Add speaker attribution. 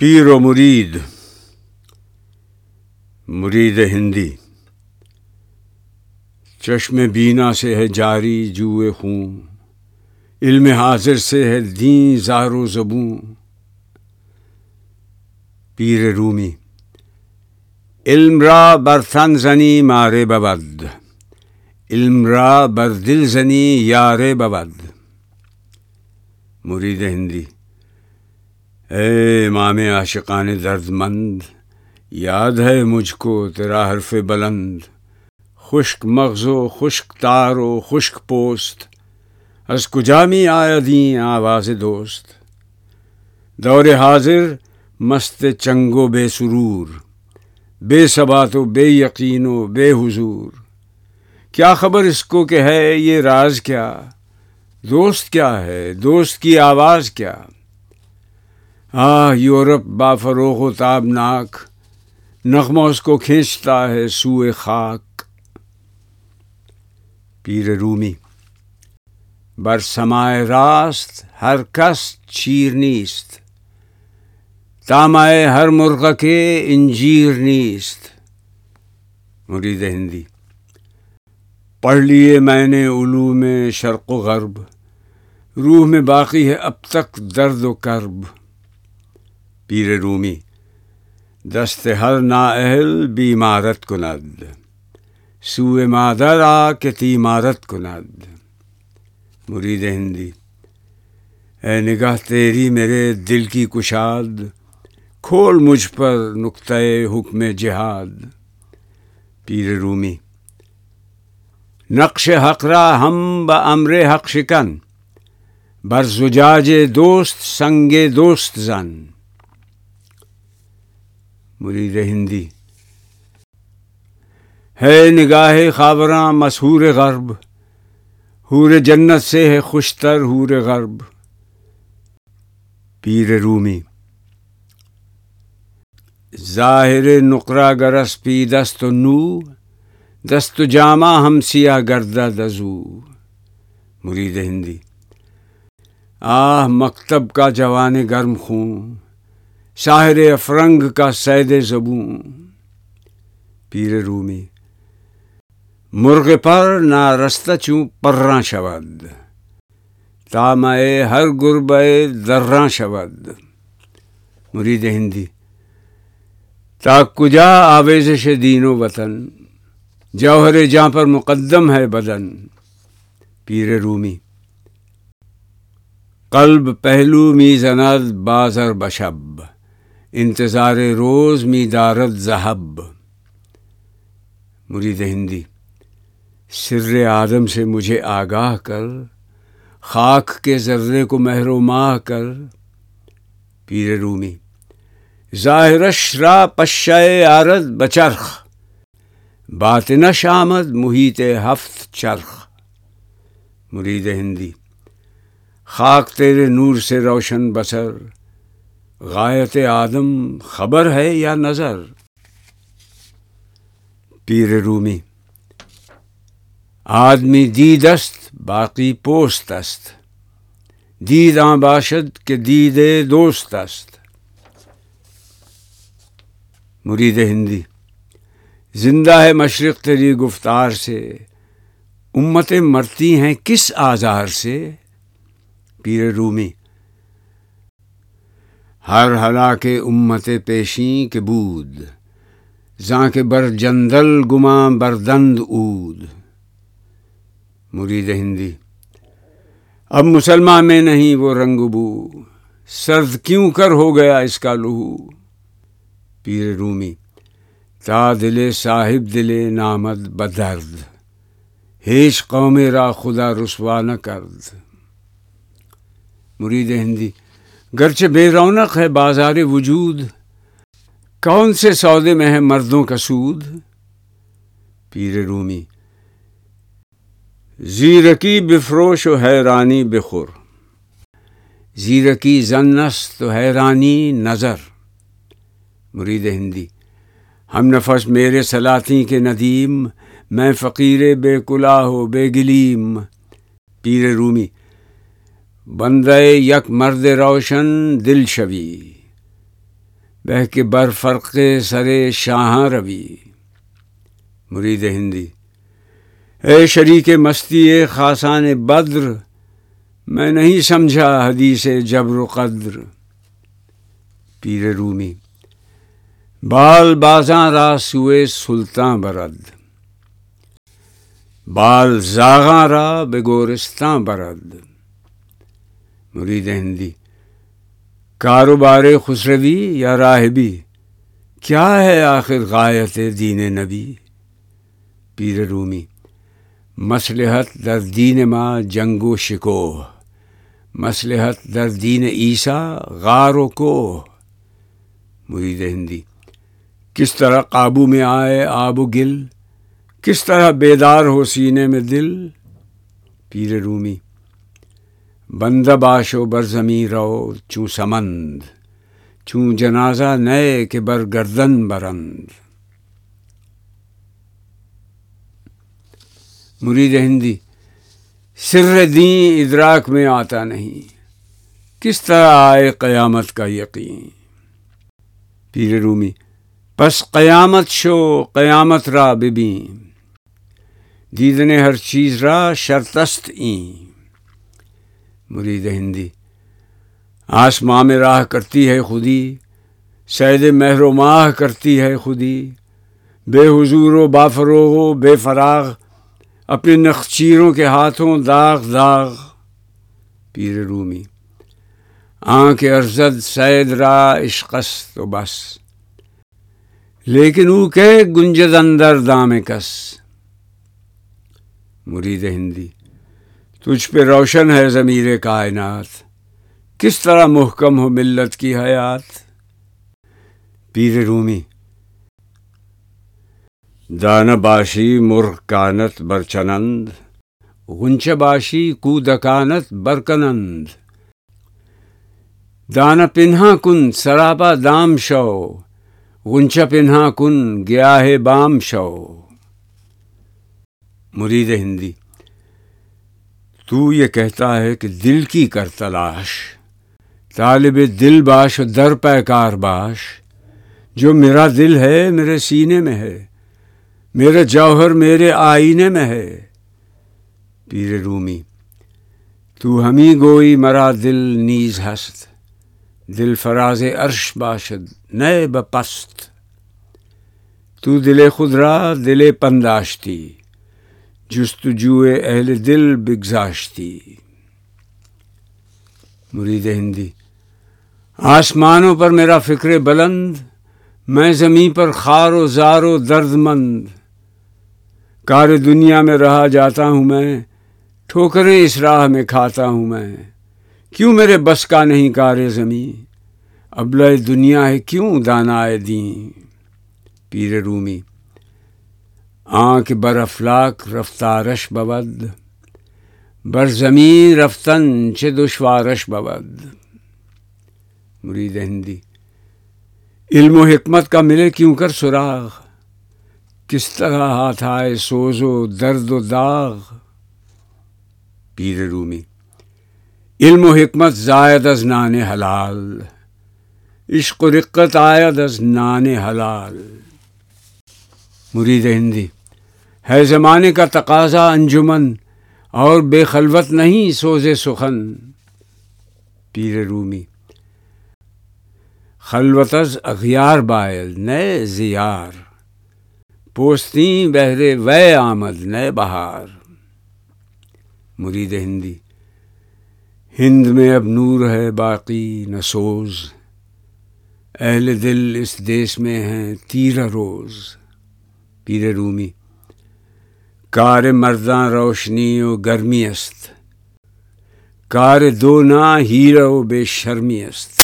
Speaker 1: پیر و مرید مرید ہندی۔ چشم بینا سے ہے جاری جوئے خون، علم حاضر سے ہے دین زار و زبوں پیر رومی، علم را بر تن زنی مارے ببد، علم را بر دل زنی یار ببد۔ مرید ہندی۔ اے امام عاشقان درد مند یاد ہے مجھ کو تیرا حرف بلند۔ خشک مغز و خشک تار و خشک پوست، از کجامی آیا دیں آواز دوست؟ دور حاضر مست چنگ و بے سرور، بے ثبات و بے یقین و بے حضور۔ کیا خبر اس کو کہ ہے یہ راز کیا؟ دوست کیا ہے؟ دوست کی آواز کیا؟ آہ، یورپ با فروغ و تابناک، نغمہ اس کو کھینچتا ہے سوئے خاک۔ پیر رومی، بر سمائے راست ہر کس چیر نیست۔ تامائے ہر مرغ کے انجیر نیست۔ مرید ہندی، پڑھ لیے میں نے علوم شرق و غرب، روح میں باقی ہے اب تک درد و کرب۔ پیر رومی، دست ہر نااہل بیمارت کند سوئے مادر آ کے تیمارت کند۔ مرید ہندی، اے نگاہ تیری میرے دل کی کشاد، کھول مجھ پر نقطۂ حکم جہاد۔ پیر رومی، نقش حق را ہم ب امر حق شکن بر زجاج دوست سنگ دوست زن۔ مرید ہندی۔ ہے نگاہ خاوراں مسحور غرب، حور جنت سے ہے خوشتر حور غرب۔ پیر رومی۔ ظاہر نقرہ گرس پی دست و نو دست و جامہ ہم سیاہ گردہ دزو مرید ہندی۔ آہ مکتب کا جوان گرم خون۔ شاہر افرنگ کا سید زبوں پیر رومی، مرغ پر نہ رستہ چوں پراں شود۔ تامائے ہر گربے درراں شود۔ مرید ہندی، تا کجا آویزش دین و وطن؟ جوہر جہاں پر مقدم ہے بدن۔ پیر رومی، قلب پہلو می زند بازر بشب۔ انتظار روز می دارت ذہب مرید ہندی، سر آدم سے مجھے آگاہ کر، خاک کے ذرے کو مہر و ماہ کر۔ پیر رومی ظاہرش را پشائے آرد بچرخ۔ باطنش آمد محیط ہفت چرخ۔ مرید ہندی، خاک تیرے نور سے روشن بسر۔ غایت آدم خبر ہے یا نظر؟ پیر رومی، آدمی دید است، باقی پوست است. دید آن باشد کہ دید دوست است. مرید ہندی، زندہ ہے مشرق تیری گفتار سے امتیں مرتی ہیں کس آزار سے؟ پیر رومی ہر ہلا کے امت پیشیں کے بود، زاں کے بر جندل گماں بردند اود۔ مرید ہندی، اب مسلمان میں نہیں وہ رنگ بو۔ سرد کیوں کر ہو گیا اس کا لہو؟ پیر رومی، تا دل صاحب دل نامد بدرد۔ ہیش قوم را خدا رسوا نہ کرد۔ مرید ہندی گرچہ بے رونق ہے بازار وجود، کون سے سودے میں ہے مردوں کا سود؟ پیر رومی، زیرکی بفروش و حیرانی بخور۔ زیرکی زنس تو حیرانی نظر۔ مرید ہندی، ہم نفس میرے سلاطیں کے ندیم، میں فقیر بے کلاہ و بے گلیم۔ پیر رومی بندے یک مرد روشن دل شوی، بہ کے بر فرق سرے شاہاں روی۔ مرید ہندی، اے شریک مستی اے خاصان بدر، میں نہیں سمجھا حدیث جبر و قدر۔ پیر رومی، بال بازاں را سوئے سلطان برد۔ بال زاغاں را بگورستان برد۔ مرید ہندی کاروبار خسروی یا راہبی؟ کیا ہے آخر غایت دین نبی؟ پیر رومی مسلحت در دین ماں جنگ و شکوہ مسلحت در دین عیسیٰ غار و کوہ۔ مرید ہندی کس طرح قابو میں آئے آب و گل؟ کس طرح بیدار ہو سینے میں دل؟ پیر رومی بندہ باشو بر زمیں رو، چوں سمند، چوں جنازہ نئے کے بر گردن برند۔ مرید ہندی، سر دین ادراک میں آتا نہیں۔ کس طرح آئے قیامت کا یقین؟ پیر رومی، پس قیامت شو، قیامت را ببین۔ دیدنے ہر چیز را شرطست این۔ مرید ہندی۔ آسماں میں راہ کرتی ہے خودی، سید مہر و ماہ کرتی ہے خودی۔ بے حضور و بافروغ و بے فراغ، اپنے نخچیروں کے ہاتھوں داغ داغ۔ پیر رومی، آنکھ ارزد سید را عشقست و بس۔ لیکن او کہ گنجد اندر دام کس۔ مرید ہندی تجھ پہ روشن ہے ضمیر کائنات۔ کس طرح محکم ہو ملت کی حیات؟ پیر رومی، دان باشی مرغ کانت برچنند غنچ باشی کودکانت برکنند دان پنہا کن سراپا دام شو، غنچ پنہا کن گیا ہے بام شو۔ مرید ہندی تو یہ کہتا ہے کہ دل کی کر تلاش، طالب دل باش، در پیکار باش۔ جو میرا دل ہے، میرے سینے میں ہے۔ میرے جوہر، میرے آئینے میں ہے۔ پیر رومی، تو ہمیں گوئی مرا دل نیز ہست۔ دل فراز عرش باشد، نئے بپست۔ تو دل خود را دل پنداشتی۔ جستجوئے اہل دل بگزاشتی۔ مرید ہندی، آسمانوں پر میرا فکر بلند، میں زمین پر خار و زار و درد مند۔ کار دنیا میں رہا جاتا ہوں میں، ٹھوکریں اس راہ میں کھاتا ہوں میں۔ کیوں میرے بس کا نہیں کار زمین؟ ابل دنیا ہے کیوں دانا دیں پیر رومی آنکھ بر افلاک رفتارش بود، بر زمین رفتن چه دشوارش بود۔ مرید ہندی، علم و حکمت کا ملے کیوں کر سراغ؟ کس طرح ہاتھ آئے سوز و درد و داغ؟ پیر رومی، علم و حکمت زائد از نان حلال۔ عشق و رقت آید از نان حلال۔ مرید ہندی ہے زمانے کا تقاضا انجمن اور بے خلوت نہیں سوز سخن۔ پیر رومی۔ خلوتز اغیار بائل، نئے زیار۔ پوستیں بہرے وے آمد، نئے بہار۔ مرید ہندی۔ ہند میں اب نور ہے، باقی نہ سوز۔ اہل دل اس دیس میں ہیں، تیرہ روز۔ پیر رومی۔ کار مرداں روشنی و گرمی است۔ کار دو نا ہیرو بے شرمی است۔